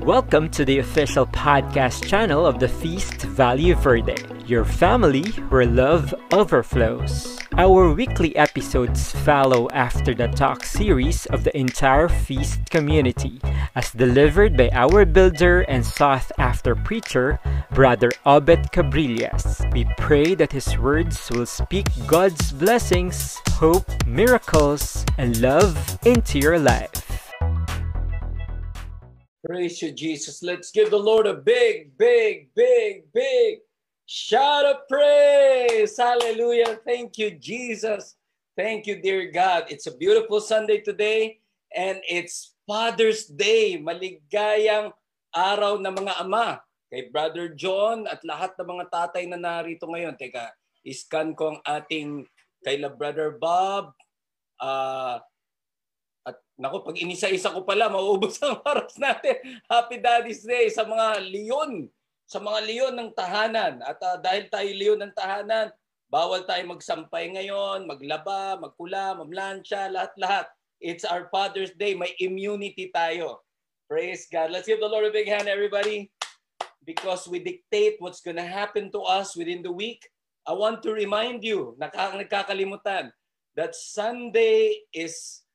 Welcome to the official podcast channel of the Feast Value Verde, your family where love overflows. Our weekly episodes follow after the talk series of the entire Feast community, as delivered by our builder and sought after preacher, Brother Obed Cabrillas. We pray that his words will speak God's blessings, hope, miracles, and love into your life. Praise you, Jesus. Let's give the Lord a big, big, big, big shout of praise. Hallelujah. Thank you, Jesus. Thank you, dear God. It's a beautiful Sunday today and it's Father's Day. Maligayang araw ng mga ama. Kay Brother John at lahat ng mga tatay na narito ngayon. Teka, iscan ko ang ating kay Brother Bob, uh, Nako, pag inisa-isa ko pala, mauubos ang oras natin. Happy Daddy's Day sa mga leon, sa mga leon ng tahanan. At uh, dahil tayo leon ng tahanan, bawal tayo magsampay ngayon, maglaba, magkula, mamlansya, lahat-lahat. It's our Father's Day. May immunity tayo. Praise God. Let's give the Lord a big hand, everybody. Because we dictate what's to happen to us within the week. I want to remind you, nakakalimutan, that Sunday is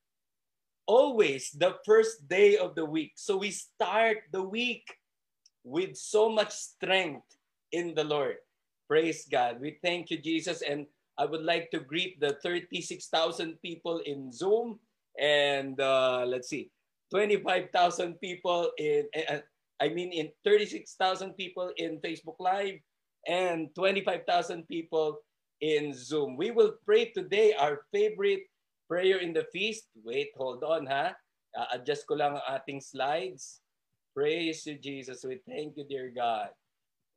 always the first day of the week. So we start the week with so much strength in the Lord. Praise God. We thank you, Jesus. And I would like to greet the 36,000 people in Zoom and uh, let's see, 25,000 people in, uh, I mean, in 36,000 people in Facebook Live and 25,000 people in Zoom. We will pray today our favorite prayer in the feast. Wait, hold on ha. Uh, adjust ko lang ang ating slides. Praise you, Jesus. We thank you, dear God.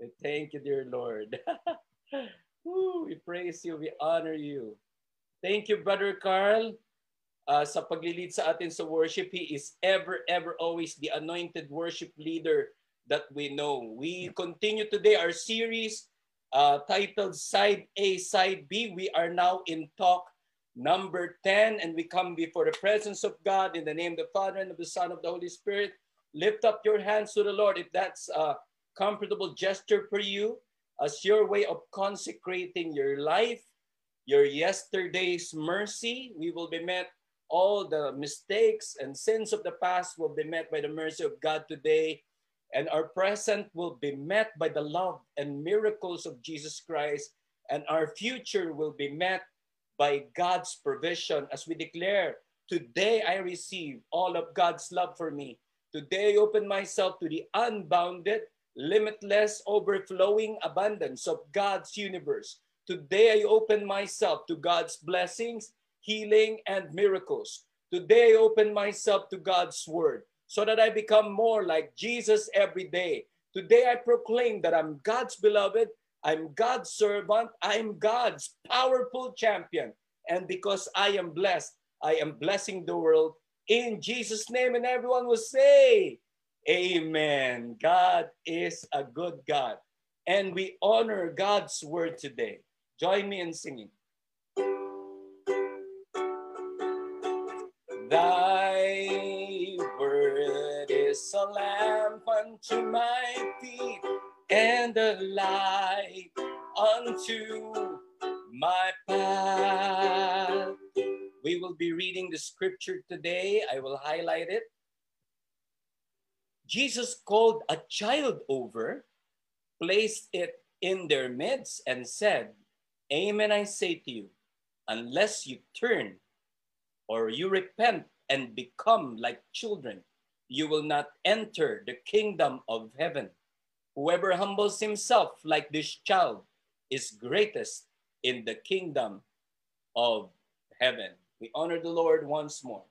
We thank you, dear Lord. Woo, we praise you. We honor you. Thank you, Brother Carl, uh, sa paglilid sa atin sa worship. He is ever, ever, always the anointed worship leader that we know. We continue today our series uh, titled Side A, Side B. We are now in talk Number 10, and we come before the presence of God in the name of the Father and of the Son of the Holy Spirit. Lift up your hands to the Lord if that's a comfortable gesture for you as your way of consecrating your life, your yesterday's mercy. We will be met, all the mistakes and sins of the past will be met by the mercy of God today. And our present will be met by the love and miracles of Jesus Christ. And our future will be met by God's provision as we declare, Today I receive all of God's love for me. Today I open myself to the unbounded, limitless, overflowing abundance of God's universe. Today I open myself to God's blessings, healing, and miracles. Today I open myself to God's word so that I become more like Jesus every day. Today I proclaim that I'm God's beloved I'm God's servant. I'm God's powerful champion. And because I am blessed, I am blessing the world in Jesus' name. And everyone will say, Amen. God is a good God. And we honor God's word today. Join me in singing. Thy word is a lamp unto my feet and a light unto my path. We will be reading the scripture today. I will highlight it. Jesus called a child over, placed it in their midst, and said, Amen, I say to you, unless you turn or you repent and become like children, you will not enter the kingdom of heaven. Whoever humbles himself like this child is greatest in the kingdom of heaven. We honor the Lord once more.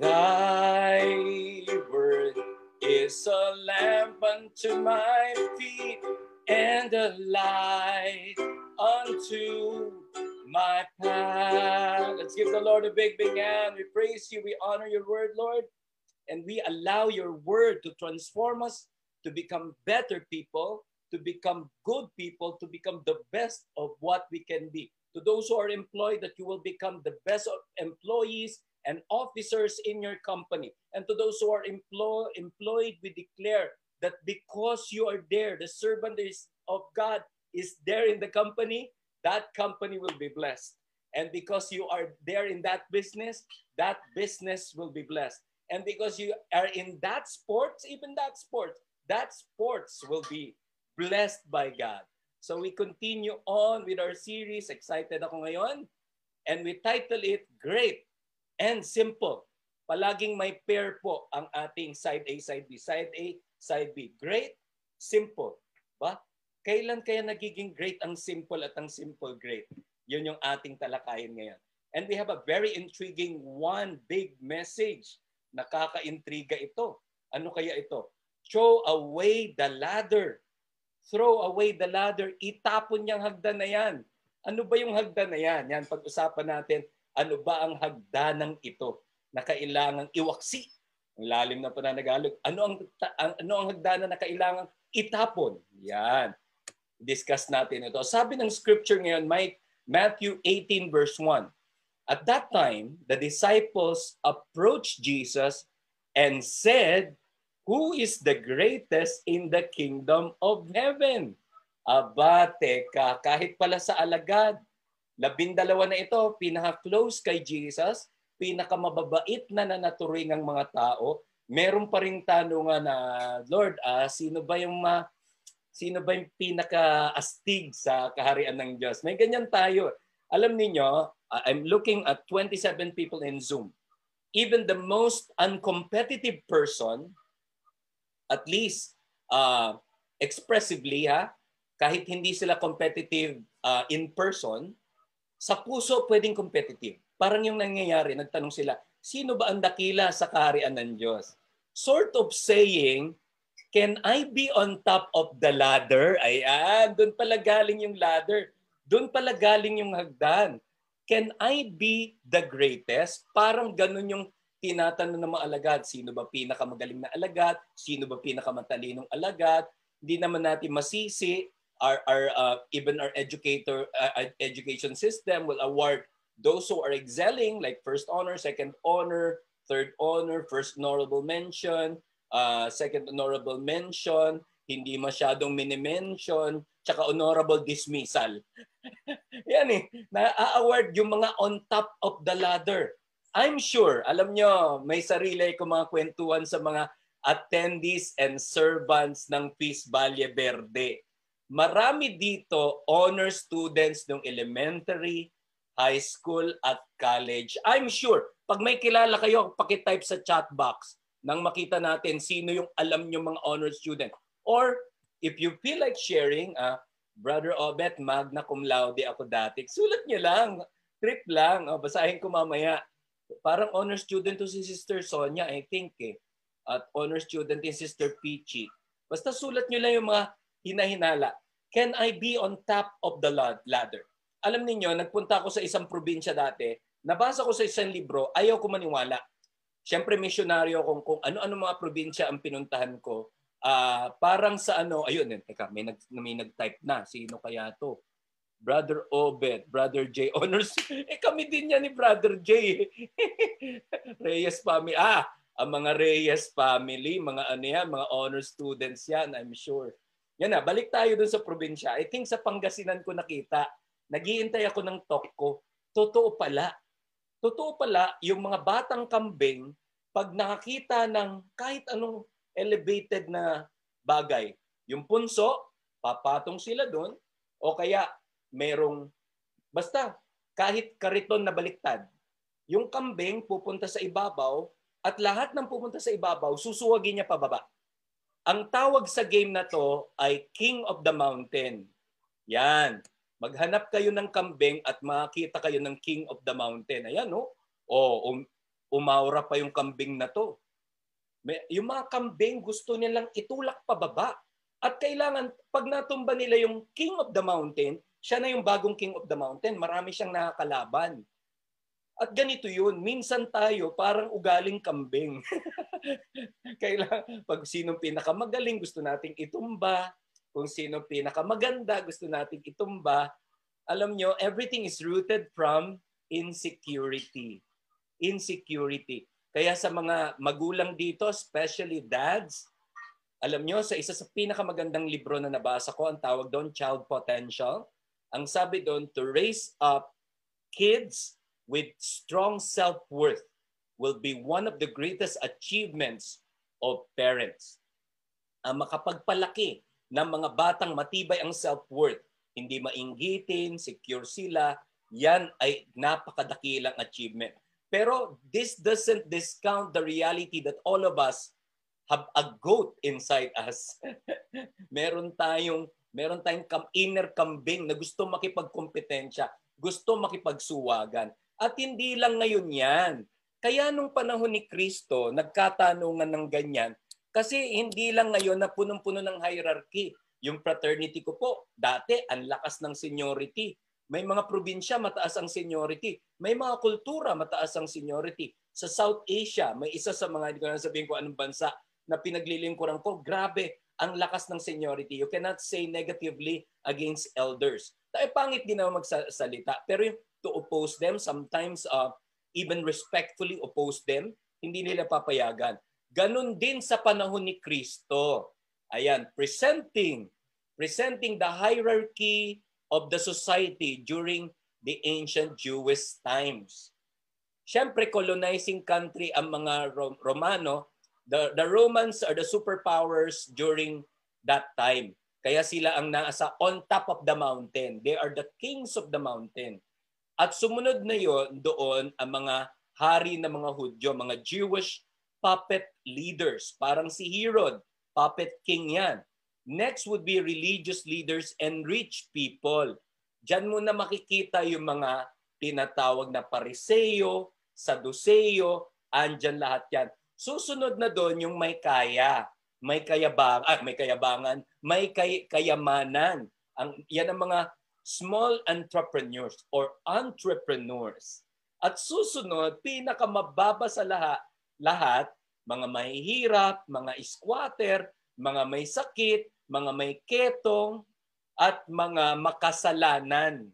Thy word is a lamp unto my feet and a light unto my path. Let's give the Lord a big, big hand. We praise you. We honor your word, Lord and we allow your word to transform us to become better people, to become good people, to become the best of what we can be. To those who are employed, that you will become the best of employees and officers in your company. And to those who are employ, employed, we declare that because you are there, the servant is, of God is there in the company, that company will be blessed. And because you are there in that business, that business will be blessed. And because you are in that sports, even that sports, that sports will be blessed by God. So we continue on with our series. Excited ako ngayon. And we title it Great and Simple. Palaging may pair po ang ating side A, side B. Side A, side B. Great, simple. Ba? Kailan kaya nagiging great ang simple at ang simple great? Yun yung ating talakayin ngayon. And we have a very intriguing one big message. Nakaka-intriga ito. Ano kaya ito? Throw away the ladder throw away the ladder, itapon niyang hagdan na yan. Ano ba yung hagdan na yan? Yan, pag-usapan natin, ano ba ang hagdanang ito na kailangang iwaksi? Ang lalim na pananagalog. Ano ang, ang, ano ang hagdanan na kailangang itapon? Yan. Discuss natin ito. Sabi ng scripture ngayon, Matthew 18 verse 1. At that time, the disciples approached Jesus and said, Who is the greatest in the kingdom of heaven? Aba, teka, kahit pala sa alagad, labindalawa na ito, pinaka-close kay Jesus, pinakamababait na nanaturing ang mga tao, meron pa ring tanungan na, Lord, ah, sino ba yung ma, sino ba yung pinaka-astig sa kaharian ng Diyos? May ganyan tayo. Alam niyo, I'm looking at 27 people in Zoom. Even the most uncompetitive person at least uh, expressively ha, kahit hindi sila competitive uh, in person, sa puso pwedeng competitive. Parang yung nangyayari, nagtanong sila, sino ba ang dakila sa kaharian ng Diyos? Sort of saying, can I be on top of the ladder? Ayan, doon pala galing yung ladder. Doon pala galing yung hagdan. Can I be the greatest? Parang ganun yung tinatanong ng mga alagad, sino ba pinakamagaling na alagad, sino ba pinakamatalinong alagad, hindi naman natin masisi. Our, our uh, even our educator uh, education system will award those who are excelling like first honor, second honor, third honor, first honorable mention, uh, second honorable mention, hindi masyadong mini-mention, tsaka honorable dismissal. Yan eh, na-award yung mga on top of the ladder. I'm sure, alam nyo, may sarili ko mga kwentuhan sa mga attendees and servants ng Peace Valle Verde. Marami dito honor students ng elementary, high school at college. I'm sure, pag may kilala kayo, pakitype sa chat box nang makita natin sino yung alam nyo mga honor student. Or if you feel like sharing, uh, Brother Obet, magna cum laude ako dati. Sulat nyo lang. Trip lang. Oh, basahin ko mamaya. Parang honor student to si Sister Sonia, I think eh. At honor student din Sister Peachy. Basta sulat nyo lang yung mga hinahinala. Can I be on top of the ladder? Alam niyo nagpunta ako sa isang probinsya dati, nabasa ko sa isang libro, ayaw ko maniwala. Siyempre, misyonaryo kung, kung ano-ano mga probinsya ang pinuntahan ko. Uh, parang sa ano, ayun, eh, teka, may, nag, may nag-type na. Sino kaya to? Brother Obed, Brother J. Honors. Eh kami din yan ni Brother J. Reyes family. Ah, ang mga Reyes family, mga ano yan, mga honor students yan, I'm sure. Yan na, balik tayo dun sa probinsya. I think sa Pangasinan ko nakita, nagiintay ako ng talk ko. Totoo pala. Totoo pala, yung mga batang kambing, pag nakakita ng kahit anong elevated na bagay, yung punso, papatong sila doon, o kaya merong, basta kahit kariton na baliktad, yung kambing pupunta sa ibabaw at lahat ng pupunta sa ibabaw, susuwagin niya pababa. Ang tawag sa game na to ay King of the Mountain. Yan. Maghanap kayo ng kambing at makita kayo ng King of the Mountain. Ayan, no? O, um, umaura pa yung kambing na to. Yung mga kambing gusto nilang itulak pababa. At kailangan, pag natumba nila yung King of the Mountain, siya na yung bagong king of the mountain. Marami siyang nakakalaban. At ganito yun, minsan tayo parang ugaling kambing. Kailangan, pag sinong pinakamagaling, gusto nating itumba. Kung sino pinakamaganda, gusto nating itumba. Alam nyo, everything is rooted from insecurity. insecurity. Kaya sa mga magulang dito, especially dads, alam nyo, sa isa sa pinakamagandang libro na nabasa ko, ang tawag doon, Child Potential, ang sabi doon, to raise up kids with strong self-worth will be one of the greatest achievements of parents. Ang makapagpalaki ng mga batang matibay ang self-worth, hindi mainggitin, secure sila, yan ay napakadakilang achievement. Pero this doesn't discount the reality that all of us have a goat inside us. meron tayong meron tayong inner kambing na gusto makipagkompetensya, gusto makipagsuwagan. At hindi lang ngayon yan. Kaya nung panahon ni Kristo, nagkatanungan ng ganyan, kasi hindi lang ngayon na punong-puno ng hierarchy. Yung fraternity ko po, dati ang lakas ng seniority. May mga probinsya, mataas ang seniority. May mga kultura, mataas ang seniority. Sa South Asia, may isa sa mga, hindi ko na sabihin ko anong bansa, na pinaglilingkuran ko, grabe, ang lakas ng seniority. You cannot say negatively against elders. Tayo pangit din naman magsalita. Pero yung to oppose them, sometimes uh, even respectfully oppose them, hindi nila papayagan. Ganon din sa panahon ni Kristo. Ayan, presenting, presenting the hierarchy of the society during the ancient Jewish times. Siyempre, colonizing country ang mga Romano, the, the Romans are the superpowers during that time. Kaya sila ang nasa on top of the mountain. They are the kings of the mountain. At sumunod na yon doon ang mga hari ng mga Hudyo, mga Jewish puppet leaders. Parang si Herod, puppet king yan. Next would be religious leaders and rich people. Diyan mo na makikita yung mga tinatawag na pariseo, saduseo, andyan lahat yan. Susunod na doon yung may kaya, may kayabang, ah, may kayabangan, may kay, kayamanan. Ang yan ang mga small entrepreneurs or entrepreneurs. At susunod, pinakamababa sa lahat, lahat, mga mahihirap, mga squatter, mga may sakit, mga may ketong, at mga makasalanan.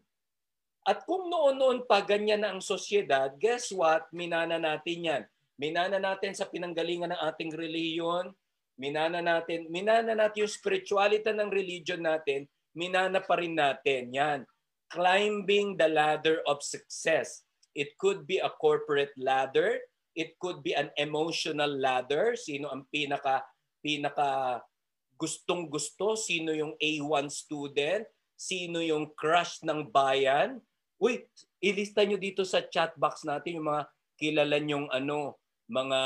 At kung noon-noon pa ganyan na ang sosyedad, guess what? Minana natin yan Minana natin sa pinanggalingan ng ating reliyon, minana natin, minana natin yung spirituality ng religion natin, minana pa rin natin. Yan. Climbing the ladder of success. It could be a corporate ladder. It could be an emotional ladder. Sino ang pinaka pinaka gustong gusto? Sino yung A1 student? Sino yung crush ng bayan? Uy, ilista nyo dito sa chat box natin yung mga kilala nyong ano, mga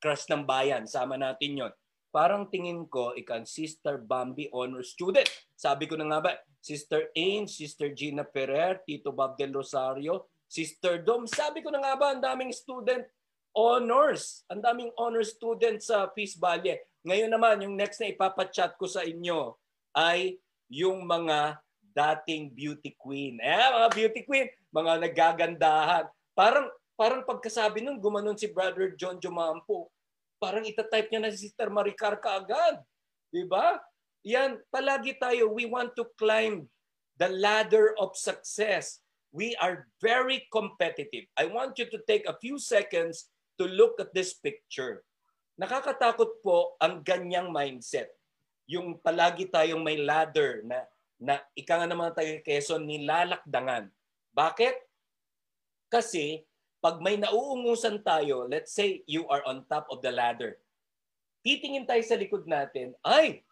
crush ng bayan. Sama natin yon. Parang tingin ko, ikan Sister Bambi Honor Student. Sabi ko na nga ba, Sister Ain, Sister Gina Ferrer, Tito Bob Del Rosario, Sister Dom. Sabi ko na nga ba, ang daming student honors. Ang daming honor student sa Peace Valley. Ngayon naman, yung next na ipapachat ko sa inyo ay yung mga dating beauty queen. Eh, mga beauty queen, mga nagagandahan. Parang Parang pagkasabi nun, gumanon si Brother John Jumampo. Parang itatype niya na si Sister Maricar kaagad. Di ba? Yan, palagi tayo, we want to climb the ladder of success. We are very competitive. I want you to take a few seconds to look at this picture. Nakakatakot po ang ganyang mindset. Yung palagi tayong may ladder na, na ika nga naman tayo Quezon, nilalakdangan. Bakit? Kasi pag may nauungusan tayo, let's say you are on top of the ladder, titingin tayo sa likod natin, ay,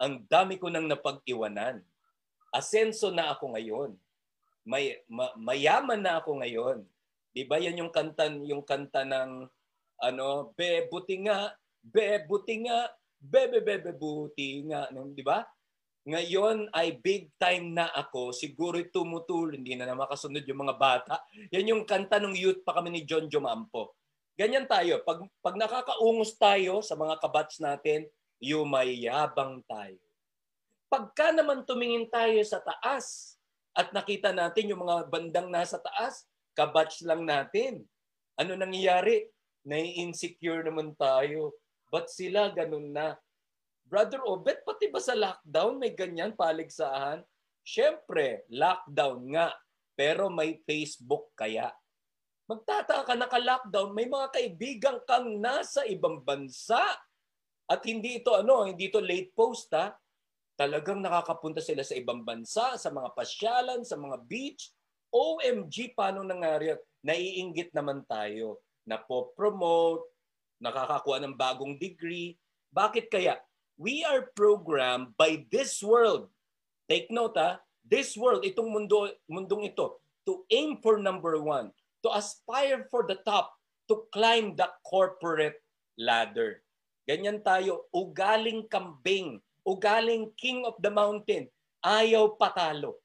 ang dami ko nang napag-iwanan. Asenso na ako ngayon. May, ma, mayaman na ako ngayon. Di ba yan yung kanta, yung kanta ng ano, be buti nga, be buti nga, be be be, be buti nga, di ba? ngayon ay big time na ako, siguro tumutulong, hindi na na makasunod yung mga bata. Yan yung kanta ng youth pa kami ni John Jomampo. Ganyan tayo. Pag, pag nakakaungos tayo sa mga kabats natin, yumayabang tayo. Pagka naman tumingin tayo sa taas at nakita natin yung mga bandang nasa taas, kabats lang natin. Ano nangyayari? Nai-insecure naman tayo. Ba't sila ganun na? Brother Obet, pati ba sa lockdown may ganyan paligsahan? Siyempre, lockdown nga. Pero may Facebook kaya. Magtataka ka naka-lockdown, may mga kaibigan kang nasa ibang bansa. At hindi ito ano, hindi ito late post ha. Talagang nakakapunta sila sa ibang bansa, sa mga pasyalan, sa mga beach. OMG, paano nangyari? Naiinggit naman tayo na po promote, nakakakuha ng bagong degree. Bakit kaya? We are programmed by this world. Take note ha, this world, itong mundo, mundong ito, to aim for number one, to aspire for the top, to climb the corporate ladder. Ganyan tayo, ugaling kambing, ugaling king of the mountain, ayaw patalo.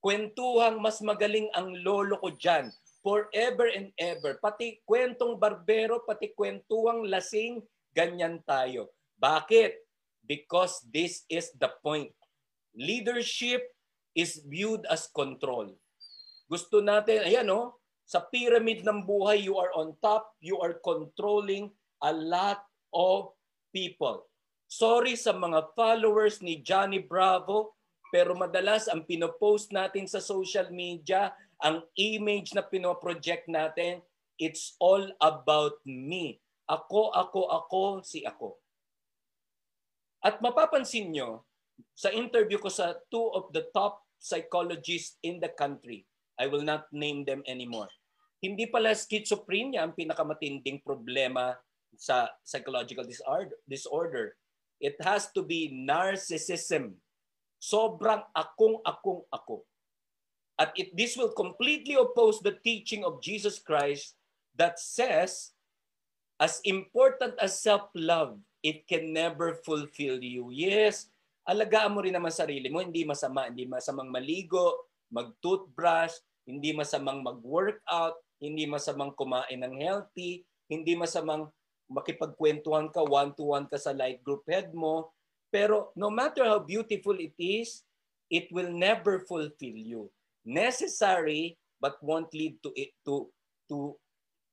Kwentuhang mas magaling ang lolo ko dyan, forever and ever. Pati kwentong barbero, pati kwentuhang lasing, ganyan tayo. Bakit? Because this is the point. Leadership is viewed as control. Gusto natin, ayan o, oh, sa pyramid ng buhay, you are on top, you are controlling a lot of people. Sorry sa mga followers ni Johnny Bravo, pero madalas ang pinopost natin sa social media, ang image na pinoproject natin, it's all about me. Ako, ako, ako, si ako. At mapapansin nyo, sa interview ko sa two of the top psychologists in the country, I will not name them anymore. Hindi pala schizophrenia ang pinakamatinding problema sa psychological disorder. It has to be narcissism. Sobrang akong-akong ako. At it, this will completely oppose the teaching of Jesus Christ that says, as important as self-love, it can never fulfill you. Yes, alagaan mo rin naman sarili mo. Hindi masama, hindi masamang maligo, mag-toothbrush, hindi masamang mag-workout, hindi masamang kumain ng healthy, hindi masamang makipagkwentuhan ka, one-to-one ka sa light group head mo. Pero no matter how beautiful it is, it will never fulfill you. Necessary but won't lead to it to to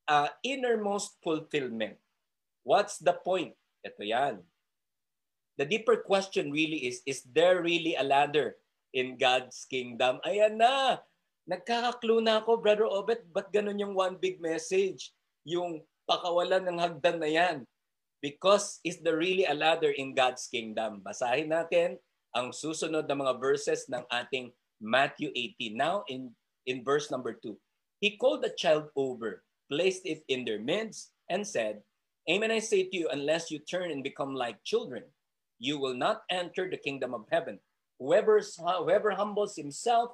uh, innermost fulfillment. What's the point? Ito yan. The deeper question really is, is there really a ladder in God's kingdom? Ayan na! Nagkakaklo na ako, Brother Obet, ba't ganun yung one big message? Yung pakawalan ng hagdan na yan. Because is there really a ladder in God's kingdom? Basahin natin ang susunod na mga verses ng ating Matthew 18. Now, in, in verse number 2. He called the child over, placed it in their midst, and said, Amen, I say to you, unless you turn and become like children, you will not enter the kingdom of heaven. Whoever, whoever humbles himself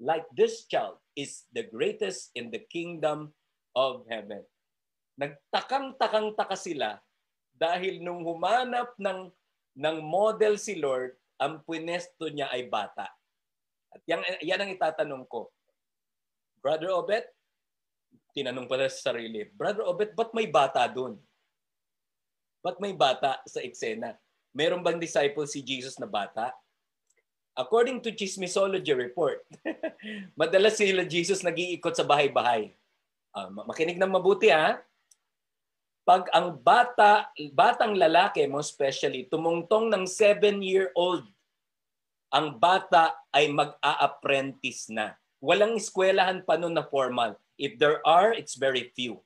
like this child is the greatest in the kingdom of heaven. Nagtakang-takang-taka sila dahil nung humanap ng, ng model si Lord, ang punesto niya ay bata. At yan, yan ang itatanong ko. Brother Obet, tinanong pala sa sarili, Brother Obet, ba't may bata doon? Ba't may bata sa eksena? Meron bang disciple si Jesus na bata? According to Chismisology report, madalas sila Jesus nag-iikot sa bahay-bahay. Uh, makinig ng mabuti ha. Pag ang bata, batang lalaki mo especially, tumungtong ng 7-year-old, ang bata ay mag-a-apprentice na. Walang eskwelahan pa noon na formal. If there are, it's very few.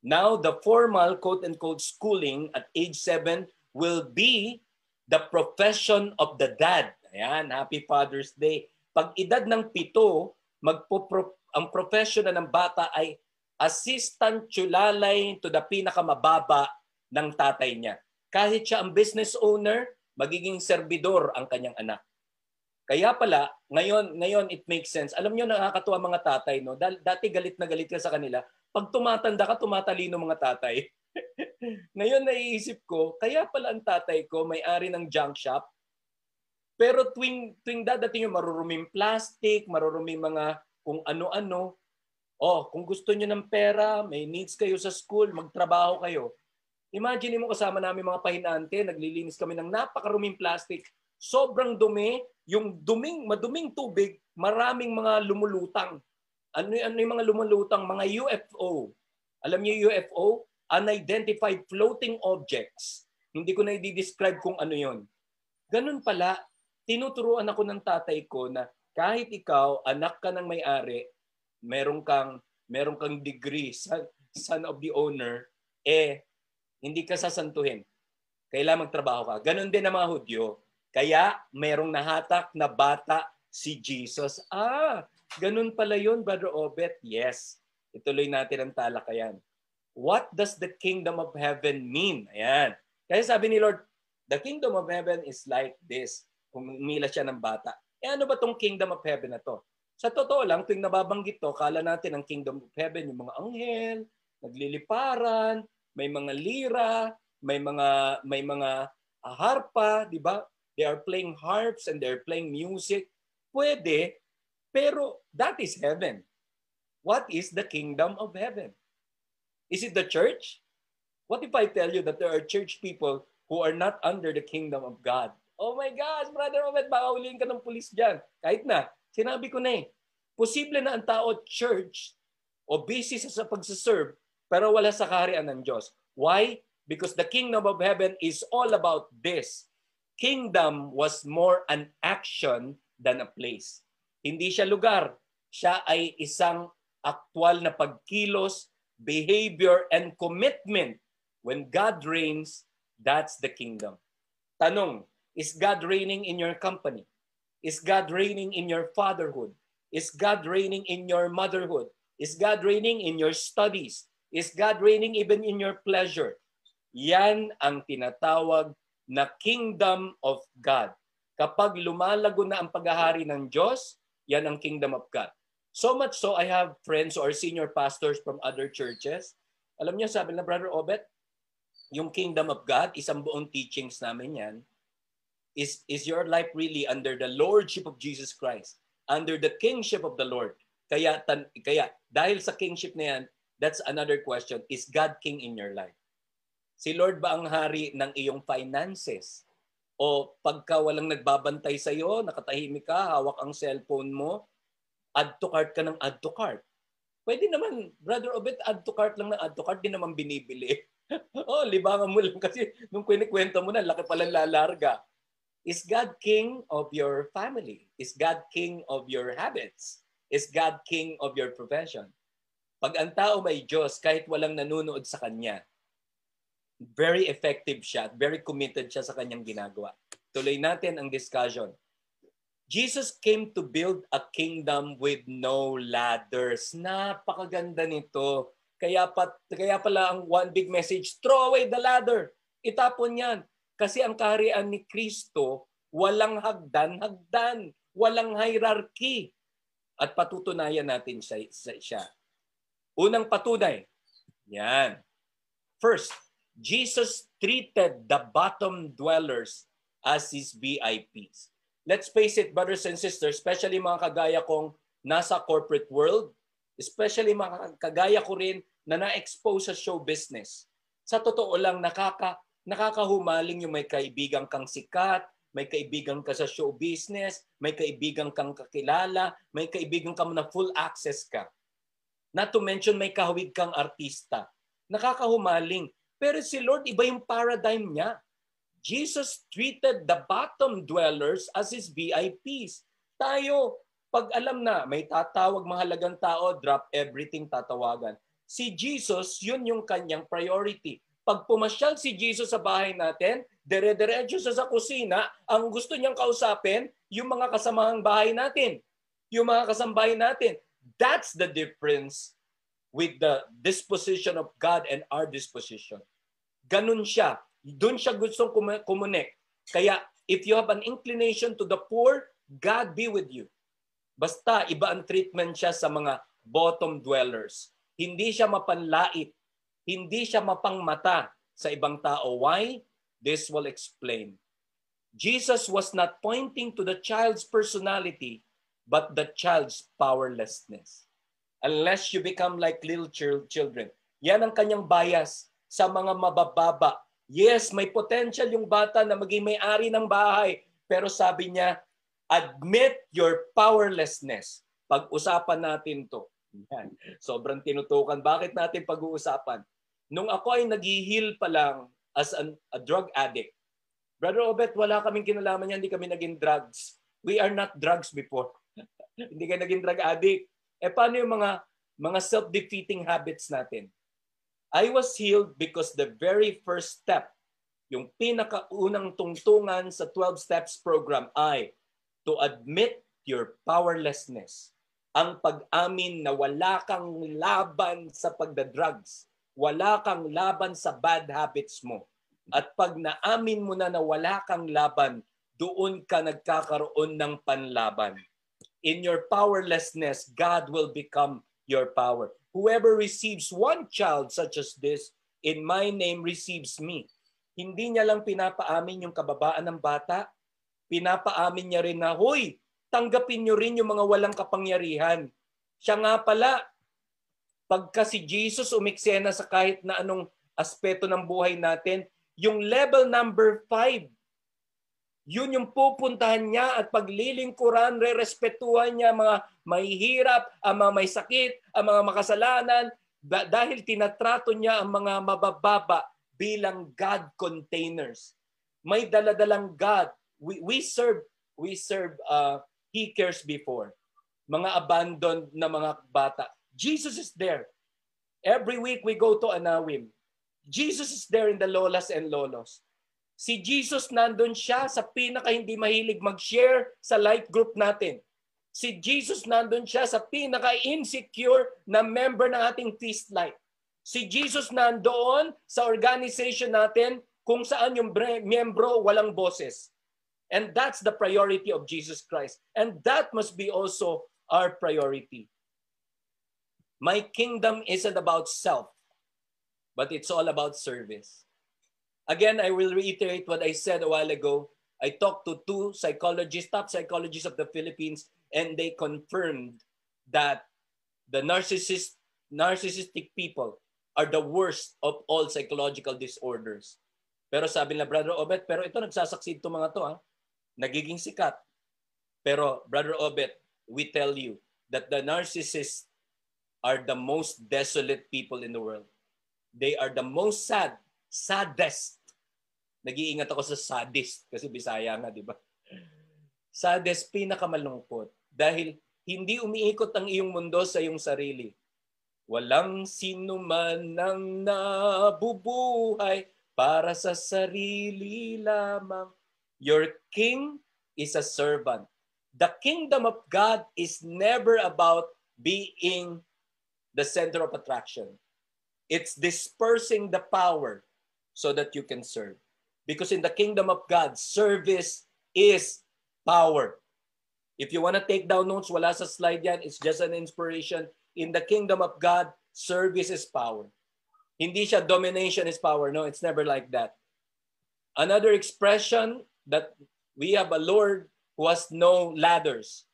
Now, the formal quote-unquote schooling at age 7 will be the profession of the dad. Ayan, Happy Father's Day. Pag edad ng pito, magpo ang profession na ng bata ay assistant chulalay to the pinakamababa ng tatay niya. Kahit siya ang business owner, magiging servidor ang kanyang anak. Kaya pala, ngayon, ngayon it makes sense. Alam niyo nakakatuwa mga tatay, no? Dati galit na galit ka sa kanila. Pag tumatanda ka, tumatalino mga tatay. ngayon naiisip ko, kaya pala ang tatay ko may-ari ng junk shop, pero tuwing, tuwing dadating yung maruruming plastic, maruruming mga kung ano-ano, oh, kung gusto niyo ng pera, may needs kayo sa school, magtrabaho kayo. Imagine mo kasama namin mga pahinante, naglilinis kami ng napakaruming plastic. Sobrang dumi, yung duming, maduming tubig, maraming mga lumulutang. Ano, ano yung mga lumulutang? Mga UFO. Alam niyo UFO? Unidentified floating objects. Hindi ko na i-describe kung ano yon. Ganun pala, tinuturuan ako ng tatay ko na kahit ikaw, anak ka ng may-ari, meron kang meron kang degree, son, son of the owner, eh, hindi ka sasantuhin. Kailangan magtrabaho ka. Ganon din ang mga Hudyo. Kaya merong nahatak na bata si Jesus. Ah, ganun pala yun, Brother Obet. Yes. Ituloy natin ang talakayan. What does the kingdom of heaven mean? Ayan. Kaya sabi ni Lord, the kingdom of heaven is like this. Humila siya ng bata. Eh ano ba tong kingdom of heaven na to? Sa totoo lang, tuwing nababanggit to, kala natin ang kingdom of heaven, yung mga anghel, nagliliparan, may mga lira, may mga may mga harpa, di ba? They are playing harps and they're playing music. Pwede, pero that is heaven. What is the kingdom of heaven? Is it the church? What if I tell you that there are church people who are not under the kingdom of God? Oh my gosh, Brother Obed, baka ulihin ka ng pulis dyan. Kahit na, sinabi ko na eh, posible na ang tao church o busy sa, sa pagsaserve, pero wala sa kaharian ng Diyos. Why? Because the kingdom of heaven is all about this kingdom was more an action than a place. Hindi siya lugar. Siya ay isang aktwal na pagkilos, behavior, and commitment. When God reigns, that's the kingdom. Tanong, is God reigning in your company? Is God reigning in your fatherhood? Is God reigning in your motherhood? Is God reigning in your studies? Is God reigning even in your pleasure? Yan ang tinatawag na kingdom of God. Kapag lumalago na ang paghahari ng Diyos, yan ang kingdom of God. So much so, I have friends or senior pastors from other churches. Alam niyo, sabi na Brother Obet, yung kingdom of God, isang buong teachings namin yan, is, is your life really under the lordship of Jesus Christ, under the kingship of the Lord. Kaya, tan, kaya dahil sa kingship na yan, that's another question. Is God king in your life? Si Lord ba ang hari ng iyong finances? O pagka walang nagbabantay sa iyo, nakatahimik ka, hawak ang cellphone mo, add to cart ka ng add to cart. Pwede naman, Brother Obet, add to cart lang ng add to cart, di naman binibili. oh, libangan mo lang kasi nung kwento mo na, laki palang lalarga. Is God king of your family? Is God king of your habits? Is God king of your profession? Pag ang tao may Diyos, kahit walang nanunood sa Kanya, very effective siya, very committed siya sa kanyang ginagawa. Tuloy natin ang discussion. Jesus came to build a kingdom with no ladders. Napakaganda nito. Kaya, pa, kaya pala ang one big message, throw away the ladder. Itapon yan. Kasi ang kaharian ni Kristo, walang hagdan-hagdan, walang hierarchy. At patutunayan natin siya. siya. Unang patunay, yan. First, Jesus treated the bottom dwellers as his VIPs. Let's face it, brothers and sisters, especially mga kagaya kong nasa corporate world, especially mga kagaya ko rin na na-expose sa show business. Sa totoo lang, nakaka, nakakahumaling yung may kaibigan kang sikat, may kaibigan ka sa show business, may kaibigan kang kakilala, may kaibigan ka na full access ka. Not to mention may kahawig kang artista. Nakakahumaling. Pero si Lord, iba yung paradigm niya. Jesus treated the bottom dwellers as his VIPs. Tayo, pag alam na may tatawag mahalagang tao, drop everything tatawagan. Si Jesus, yun yung kanyang priority. Pag pumasyal si Jesus sa bahay natin, dire-diretso sa sa kusina, ang gusto niyang kausapin, yung mga kasamahang bahay natin. Yung mga kasambahay natin. That's the difference with the disposition of God and our disposition. Ganun siya. Doon siya gustong kumunik. Kaya if you have an inclination to the poor, God be with you. Basta iba ang treatment siya sa mga bottom dwellers. Hindi siya mapanlait. Hindi siya mapangmata sa ibang tao. Why? This will explain. Jesus was not pointing to the child's personality, but the child's powerlessness unless you become like little children. Yan ang kanyang bias sa mga mabababa. Yes, may potential yung bata na maging may-ari ng bahay. Pero sabi niya, admit your powerlessness. Pag-usapan natin to. Yan. Sobrang tinutukan. Bakit natin pag-uusapan? Nung ako ay nag-heal pa lang as an, a drug addict, Brother Obet, wala kaming kinalaman niya, hindi kami naging drugs. We are not drugs before. hindi ka naging drug addict. Eh paano yung mga mga self-defeating habits natin. I was healed because the very first step, yung pinakaunang tungtungan sa 12 Steps program ay to admit your powerlessness. Ang pag-amin na wala kang laban sa pagda-drugs, wala kang laban sa bad habits mo. At pag naamin mo na na wala kang laban, doon ka nagkakaroon ng panlaban. In your powerlessness, God will become your power. Whoever receives one child such as this, in my name receives me. Hindi niya lang pinapaamin yung kababaan ng bata, pinapaamin niya rin na, Hoy, tanggapin niyo rin yung mga walang kapangyarihan. Siya nga pala, pagka si Jesus umiksena sa kahit na anong aspeto ng buhay natin, yung level number 5 yun yung pupuntahan niya at paglilingkuran, re-respetuhan niya mga mahihirap, ang mga may sakit, ang mga makasalanan, dahil tinatrato niya ang mga mabababa bilang God containers. May daladalang God. We, we serve, we serve, uh, He cares before. Mga abandoned na mga bata. Jesus is there. Every week we go to Anawim. Jesus is there in the lolas and lolos. Si Jesus nandun siya sa pinaka hindi mahilig mag-share sa life group natin. Si Jesus nandun siya sa pinaka-insecure na member ng ating feast life. Si Jesus nandoon sa organization natin kung saan yung miyembro walang boses. And that's the priority of Jesus Christ. And that must be also our priority. My kingdom isn't about self, but it's all about service. Again, I will reiterate what I said a while ago. I talked to two psychologists, top psychologists of the Philippines, and they confirmed that the narcissist, narcissistic people are the worst of all psychological disorders. Pero sabi nila, Brother Obet, pero ito nagsasucceed to mga to, ha? nagiging sikat. Pero Brother Obet, we tell you that the narcissists are the most desolate people in the world. They are the most sad, saddest Nag-iingat ako sa sadist kasi Bisaya nga, di ba? Sadist, pinakamalungkot. Dahil hindi umiikot ang iyong mundo sa iyong sarili. Walang sino man ang nabubuhay para sa sarili lamang. Your king is a servant. The kingdom of God is never about being the center of attraction. It's dispersing the power so that you can serve. Because in the kingdom of God, service is power. If you want to take down notes, wala sa slide yan. It's just an inspiration. In the kingdom of God, service is power. Hindi siya domination is power. No, it's never like that. Another expression that we have a Lord who has no ladders.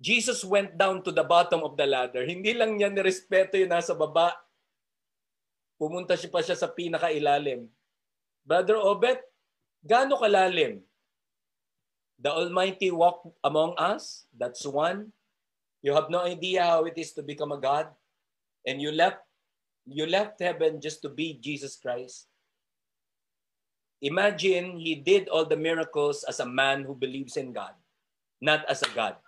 Jesus went down to the bottom of the ladder. Hindi lang niya nirespeto yung nasa baba Pumunta siya pa siya sa pinakailalim. Brother Obet, gaano kalalim? The Almighty walk among us, that's one. You have no idea how it is to become a God. And you left you left heaven just to be Jesus Christ. Imagine he did all the miracles as a man who believes in God, not as a God.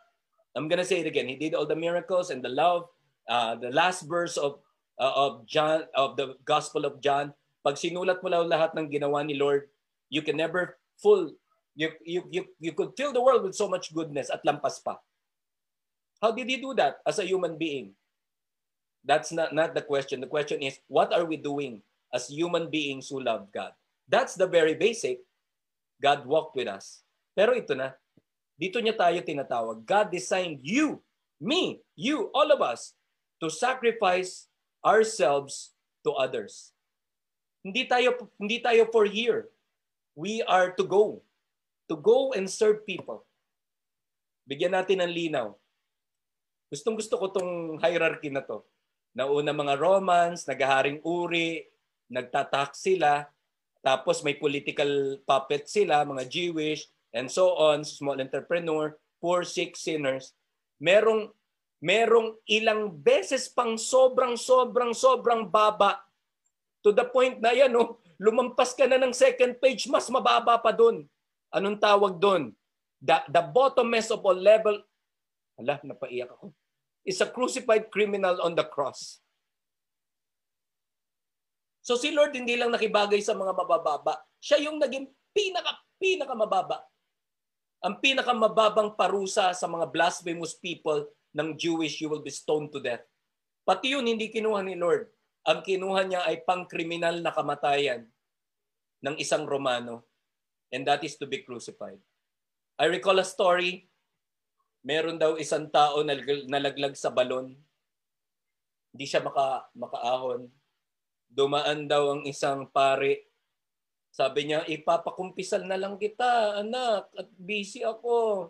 I'm going to say it again. He did all the miracles and the love. Uh, the last verse of uh, of John of the Gospel of John, pag sinulat mo lang lahat ng ginawa ni Lord, you can never full you you you, you could fill the world with so much goodness at lampas pa. How did he do that as a human being? That's not not the question. The question is what are we doing as human beings who love God? That's the very basic. God walked with us. Pero ito na, dito niya tayo tinatawag. God designed you, me, you, all of us to sacrifice ourselves to others. Hindi tayo hindi tayo for here. We are to go. To go and serve people. Bigyan natin ng linaw. Gustong gusto ko tong hierarchy na to. Nauna mga Romans, naghaharing uri, nagtatak sila, tapos may political puppet sila, mga Jewish, and so on, small entrepreneur, poor, sick, sinners. Merong merong ilang beses pang sobrang sobrang sobrang baba to the point na yan, oh, lumampas ka na ng second page, mas mababa pa doon. Anong tawag doon? The, the bottomest of all level, ala, napaiyak ako. is a crucified criminal on the cross. So si Lord hindi lang nakibagay sa mga mabababa. Siya yung naging pinaka pinaka mababa. Ang pinaka mababang parusa sa mga blasphemous people ng Jewish you will be stoned to death. Pati yun hindi kinuha ni Lord. Ang kinuha niya ay pangkriminal na kamatayan ng isang Romano. And that is to be crucified. I recall a story. Meron daw isang tao na nalaglag sa balon. Hindi siya maka, makaahon dumaan daw ang isang pare. Sabi niya, ipapakumpisal na lang kita, anak, at busy ako.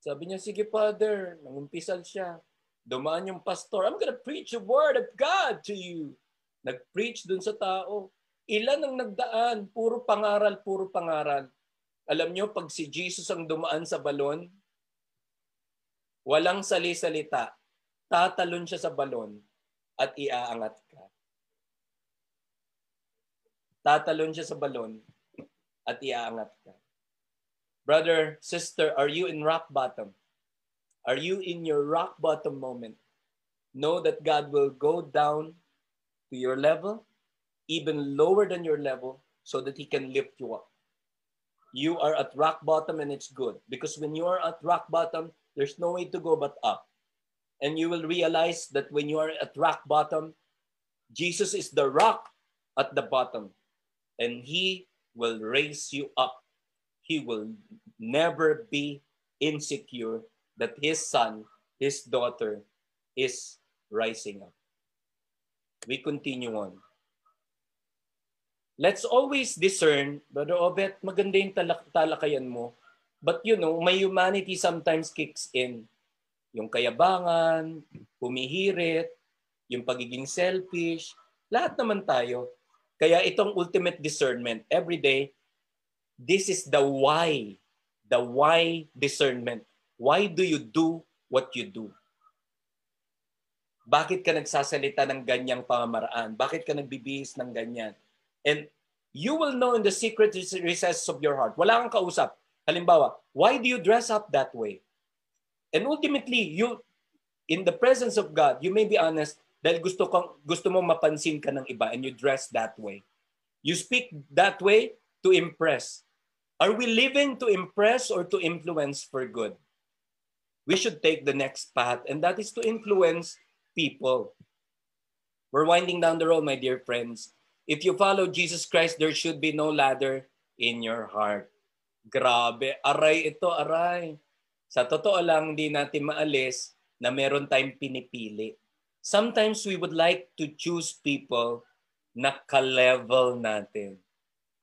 Sabi niya, sige father, nangumpisal siya. Dumaan yung pastor, I'm gonna preach the word of God to you. Nag-preach dun sa tao. Ilan ang nagdaan? Puro pangaral, puro pangaral. Alam niyo, pag si Jesus ang dumaan sa balon, walang sali-salita, tatalon siya sa balon at iaangat ka tatalon siya sa balon at iaangat ka. Brother, sister, are you in rock bottom? Are you in your rock bottom moment? Know that God will go down to your level, even lower than your level, so that He can lift you up. You are at rock bottom and it's good because when you are at rock bottom, there's no way to go but up. And you will realize that when you are at rock bottom, Jesus is the rock at the bottom and He will raise you up. He will never be insecure that His son, His daughter is rising up. We continue on. Let's always discern, Brother Obet, maganda yung talak- talakayan mo. But you know, my humanity sometimes kicks in. Yung kayabangan, humihirit, yung pagiging selfish, lahat naman tayo. Kaya itong ultimate discernment, every day, this is the why. The why discernment. Why do you do what you do? Bakit ka nagsasalita ng ganyang pamamaraan? Bakit ka nagbibihis ng ganyan? And you will know in the secret recesses of your heart. Wala kang kausap. Halimbawa, why do you dress up that way? And ultimately, you, in the presence of God, you may be honest, dahil gusto, kang, gusto mo mapansin ka ng iba and you dress that way. You speak that way to impress. Are we living to impress or to influence for good? We should take the next path, and that is to influence people. We're winding down the road, my dear friends. If you follow Jesus Christ, there should be no ladder in your heart. Grabe, aray ito, aray. Sa totoo lang, hindi natin maalis na meron tayong pinipili sometimes we would like to choose people na ka-level natin.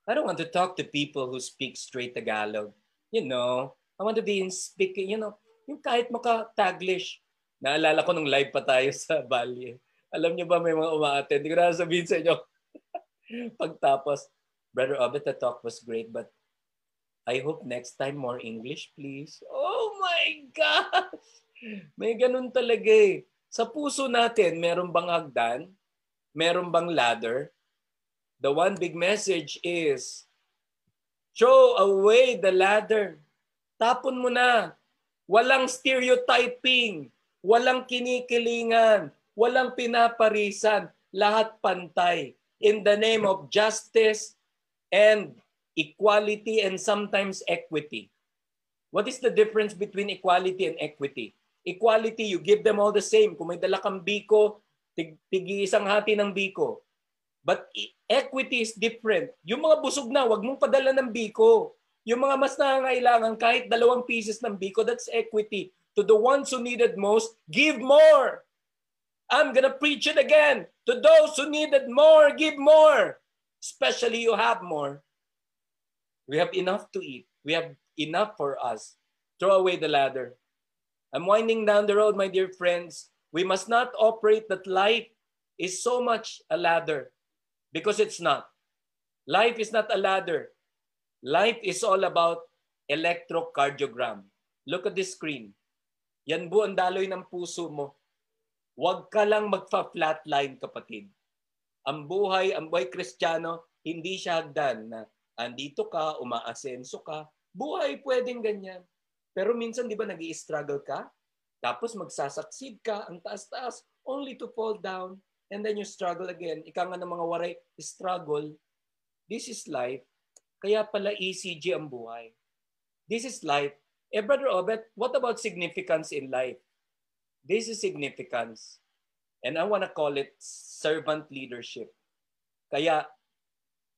I don't want to talk to people who speak straight Tagalog. You know, I want to be in speaking, you know, yung kahit maka-Taglish. Naalala ko nung live pa tayo sa Bali. Alam niyo ba may mga umaattend? Hindi ko na sabihin sa inyo. Pagtapos, Brother Obet, the talk was great, but I hope next time more English, please. Oh my gosh! May ganun talaga eh. Sa puso natin, meron bang hagdan? Meron bang ladder? The one big message is, throw away the ladder. Tapon mo na. Walang stereotyping. Walang kinikilingan. Walang pinaparisan. Lahat pantay. In the name of justice and equality and sometimes equity. What is the difference between equality and equity? Equality, you give them all the same. Kung may dala biko, tig, tigi isang hati ng biko. But e, equity is different. Yung mga busog na, wag mong padala ng biko. Yung mga mas nangangailangan, kahit dalawang pieces ng biko, that's equity. To the ones who needed most, give more. I'm gonna preach it again. To those who needed more, give more. Especially you have more. We have enough to eat. We have enough for us. Throw away the ladder. I'm winding down the road, my dear friends. We must not operate that life is so much a ladder because it's not. Life is not a ladder. Life is all about electrocardiogram. Look at this screen. Yan bu ang daloy ng puso mo. Huwag ka lang magfa-flatline, kapatid. Ang buhay, ang buhay kristyano, hindi siya hagdan na andito ka, umaasenso ka. Buhay pwedeng ganyan. Pero minsan, di ba, nag struggle ka? Tapos magsasucceed ka, ang taas-taas, only to fall down, and then you struggle again. Ika nga ng mga waray, struggle. This is life. Kaya pala ECG ang buhay. This is life. Eh, Brother Obet, what about significance in life? This is significance. And I want to call it servant leadership. Kaya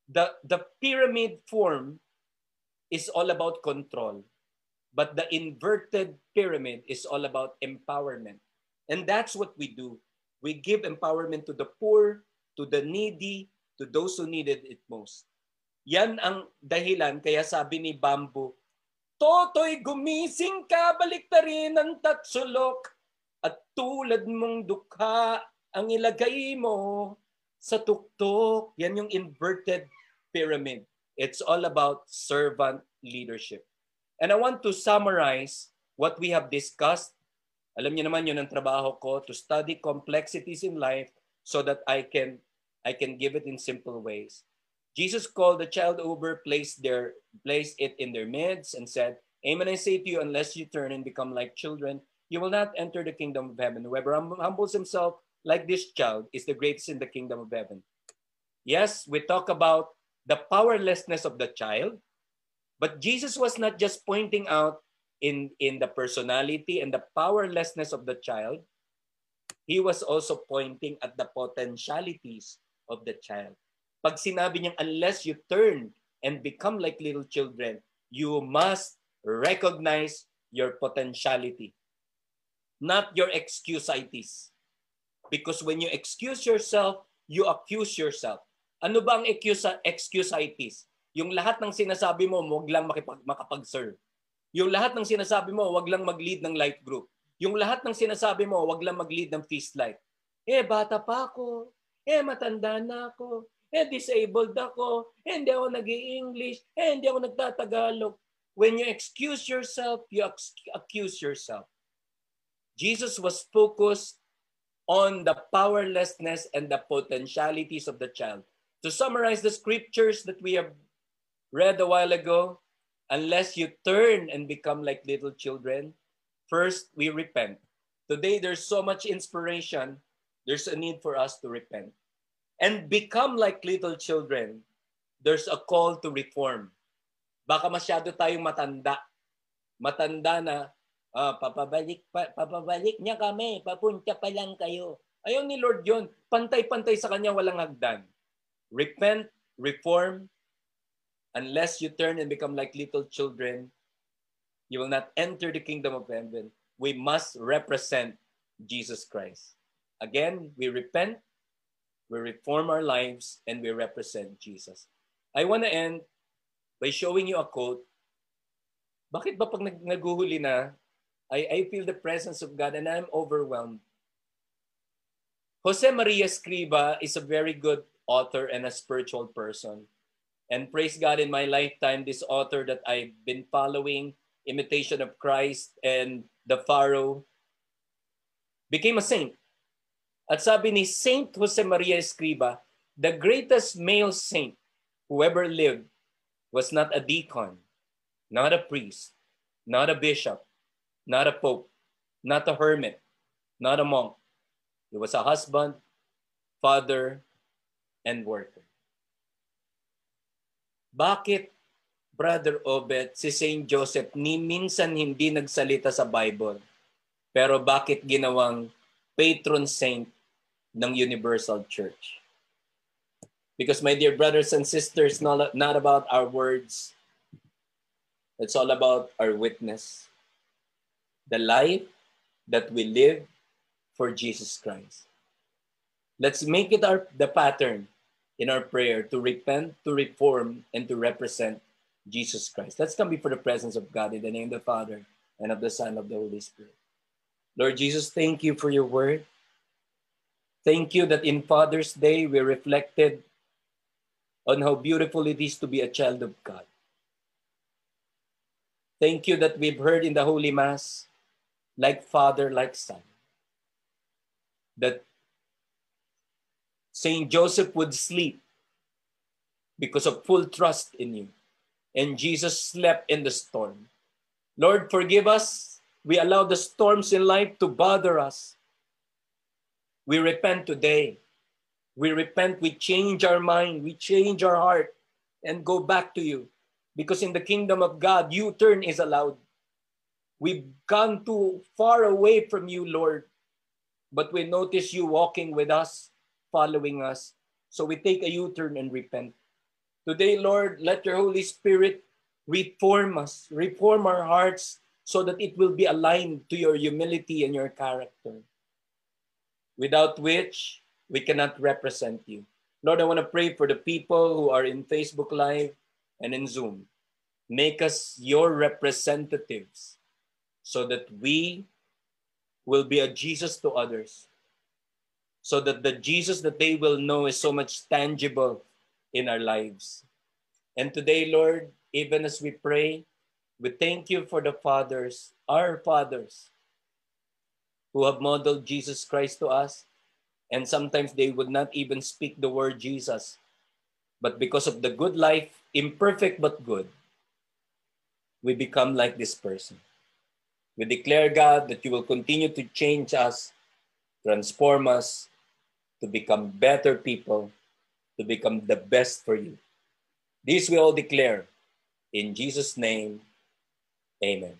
the, the pyramid form is all about control. But the inverted pyramid is all about empowerment. And that's what we do. We give empowerment to the poor, to the needy, to those who needed it most. Yan ang dahilan kaya sabi ni Bamboo, Totoy, gumising ka, balik ta rin ang tatsulok at tulad mong dukha ang ilagay mo sa tuktok. Yan yung inverted pyramid. It's all about servant leadership. And I want to summarize what we have discussed. Alam niyo naman yun ang trabaho ko to study complexities in life so that I can I can give it in simple ways. Jesus called the child over, placed their placed it in their midst, and said, Amen, I say to you, unless you turn and become like children, you will not enter the kingdom of heaven. Whoever humbles himself like this child is the greatest in the kingdom of heaven. Yes, we talk about the powerlessness of the child, but Jesus was not just pointing out in, in the personality and the powerlessness of the child, he was also pointing at the potentialities of the child. Pag sinabi niyang, unless you turn and become like little children, you must recognize your potentiality not your excusitis. Because when you excuse yourself, you accuse yourself. Ano ba ang excusitis? Yung lahat ng sinasabi mo, wag lang makipag, makapag-serve. Yung lahat ng sinasabi mo, wag lang mag-lead ng life group. Yung lahat ng sinasabi mo, wag lang mag-lead ng feast life. Eh, bata pa ako. Eh, matanda na ako. Eh, disabled ako. Eh, hindi ako nag english Eh, hindi ako nagtatagalog. When you excuse yourself, you accuse yourself. Jesus was focused on the powerlessness and the potentialities of the child. To summarize the scriptures that we have read a while ago, unless you turn and become like little children, first we repent. Today, there's so much inspiration. There's a need for us to repent. And become like little children, there's a call to reform. Baka masyado tayong matanda. Matanda na Uh, papabalik, pa, papabalik niya kami, papunta pa lang kayo. Ayaw ni Lord yon Pantay-pantay sa kanya, walang hagdan. Repent, reform, unless you turn and become like little children, you will not enter the kingdom of heaven. We must represent Jesus Christ. Again, we repent, we reform our lives, and we represent Jesus. I want to end by showing you a quote. Bakit ba pag nag naguhuli na, I, I feel the presence of God and I'm overwhelmed. Jose Maria Escriba is a very good author and a spiritual person. And praise God in my lifetime, this author that I've been following, Imitation of Christ and The Pharaoh, became a saint. At sabi ni Saint Jose Maria Escriba, the greatest male saint who ever lived was not a deacon, not a priest, not a bishop, not a pope, not a hermit, not a monk. He was a husband, father, and worker. Bakit, Brother Obed, si Saint Joseph ni minsan hindi nagsalita sa Bible, pero bakit ginawang patron saint ng Universal Church? Because my dear brothers and sisters, not, not about our words, it's all about our witness the life that we live for Jesus Christ. Let's make it our the pattern in our prayer to repent, to reform, and to represent Jesus Christ. Let's come before the presence of God in the name of the Father and of the Son of the Holy Spirit. Lord Jesus, thank you for your word. Thank you that in Father's Day we reflected on how beautiful it is to be a child of God. Thank you that we've heard in the Holy Mass like father, like son. That Saint Joseph would sleep because of full trust in you. And Jesus slept in the storm. Lord, forgive us we allow the storms in life to bother us. We repent today. We repent, we change our mind, we change our heart, and go back to you. Because in the kingdom of God, U turn is allowed. We've gone too far away from you, Lord, but we notice you walking with us, following us. So we take a U turn and repent. Today, Lord, let your Holy Spirit reform us, reform our hearts so that it will be aligned to your humility and your character, without which we cannot represent you. Lord, I want to pray for the people who are in Facebook Live and in Zoom. Make us your representatives so that we will be a Jesus to others. So that the Jesus that they will know is so much tangible in our lives. And today, Lord, even as we pray, we thank you for the fathers, our fathers, who have modeled Jesus Christ to us. And sometimes they would not even speak the word Jesus. But because of the good life, imperfect but good, we become like this person. We declare, God, that you will continue to change us, transform us to become better people, to become the best for you. This we all declare in Jesus' name. Amen.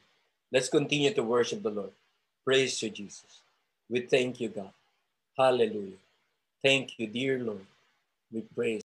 Let's continue to worship the Lord. Praise you, Jesus. We thank you, God. Hallelujah. Thank you, dear Lord. We praise.